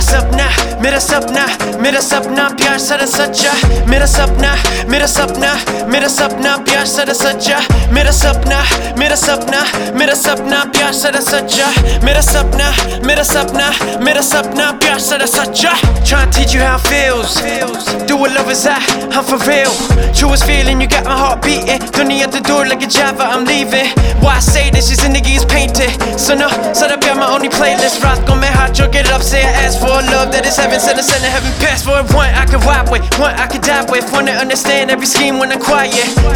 सपना, मेरा सपना मेरा सपना प्यार सारा सच्चा। मेरा सपना मेरा सपना मेरा सपना प्यार सरा सच्चा। मेरा सपना मेरा सपना मेरा सपना प्यार सारा सच्चा। मेरा सपना मेरा सपना मेरा सपना प्यार सारा सच्चा। Trying to teach you what love is at, I'm for real. Truest feeling, you got my heart beating. Dunya at the door like a Java, I'm leaving. Why I say this, your zindagi is painted. So no, set up my only playlist. Rock on me hot, get it up, say I ask for a love. That is heaven, send a send a heaven pass for it. One I could ride with, one I could die with. To understand every scheme when I'm quiet.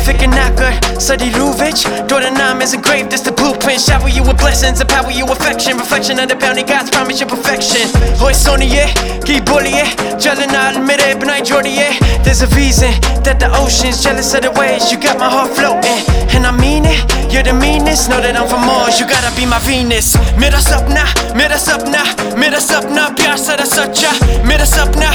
Thick and not good, study Ruvich. Daughter Nam is a grave, this the blueprint. Shower you with blessings, empower you affection. Reflection of the bounty, God's promise your perfection. Hoy Sony, keep bullying. Jelling out, admit it, but I Jordy, yeah, there's a reason that the ocean's jealous of the waves. You got my heart floating, and I mean it. You're the meanest, know that I'm from Mars. You gotta be my Venus. Mera sapna, mera sapna, mera sapna, pyar sara us up now.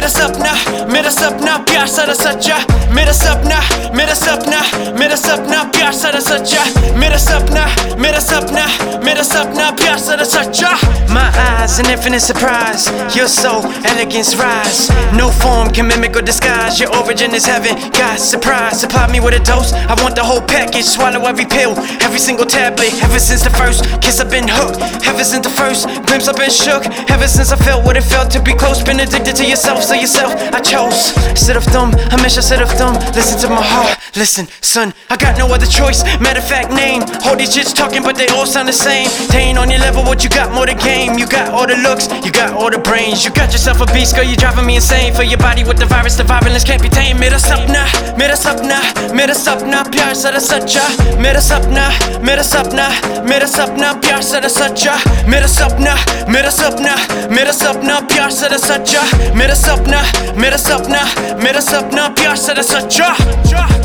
मेरा सपना, मेरा सपना प्यार सारा सच्चा मेरा सपना, मेरा सपना, मेरा सपना प्यार सारा सच्चा मेरा सपना, मेरा सपना, मेरा सपना प्यार सारा सच्चा My eyes, an infinite surprise Your soul, elegance rise No form can mimic or disguise Your origin is heaven, God surprise Supply me with a dose, I want the whole package Swallow every pill, every single tablet Ever since the first kiss I've been hooked Ever since the first glimpse I've been shook Ever since I felt what it felt to be close Been addicted to yourself, of yourself I chose. Instead of dumb, I measure sit of dumb. Listen to my heart, listen, son, I got no other choice. Matter of fact, name. All these chits talking, but they all sound the same. They ain't on your level, what you got more the game. You got all the looks, you got all the brains. You got yourself a beast, girl, You're driving me insane. For your body with the virus, the violence can't be tamed. Mera sapna, mera sapna, mera sapna, pyar sara sacha. Mera sapna, mera sapna, mera sapna, pyar sara sacha. Mera sapna, mera sapna, mera sapna, pyar sara sacha. Mera sapna. सपना, मेरा सपना, मेरा सपना प्यार सारा सच्चा।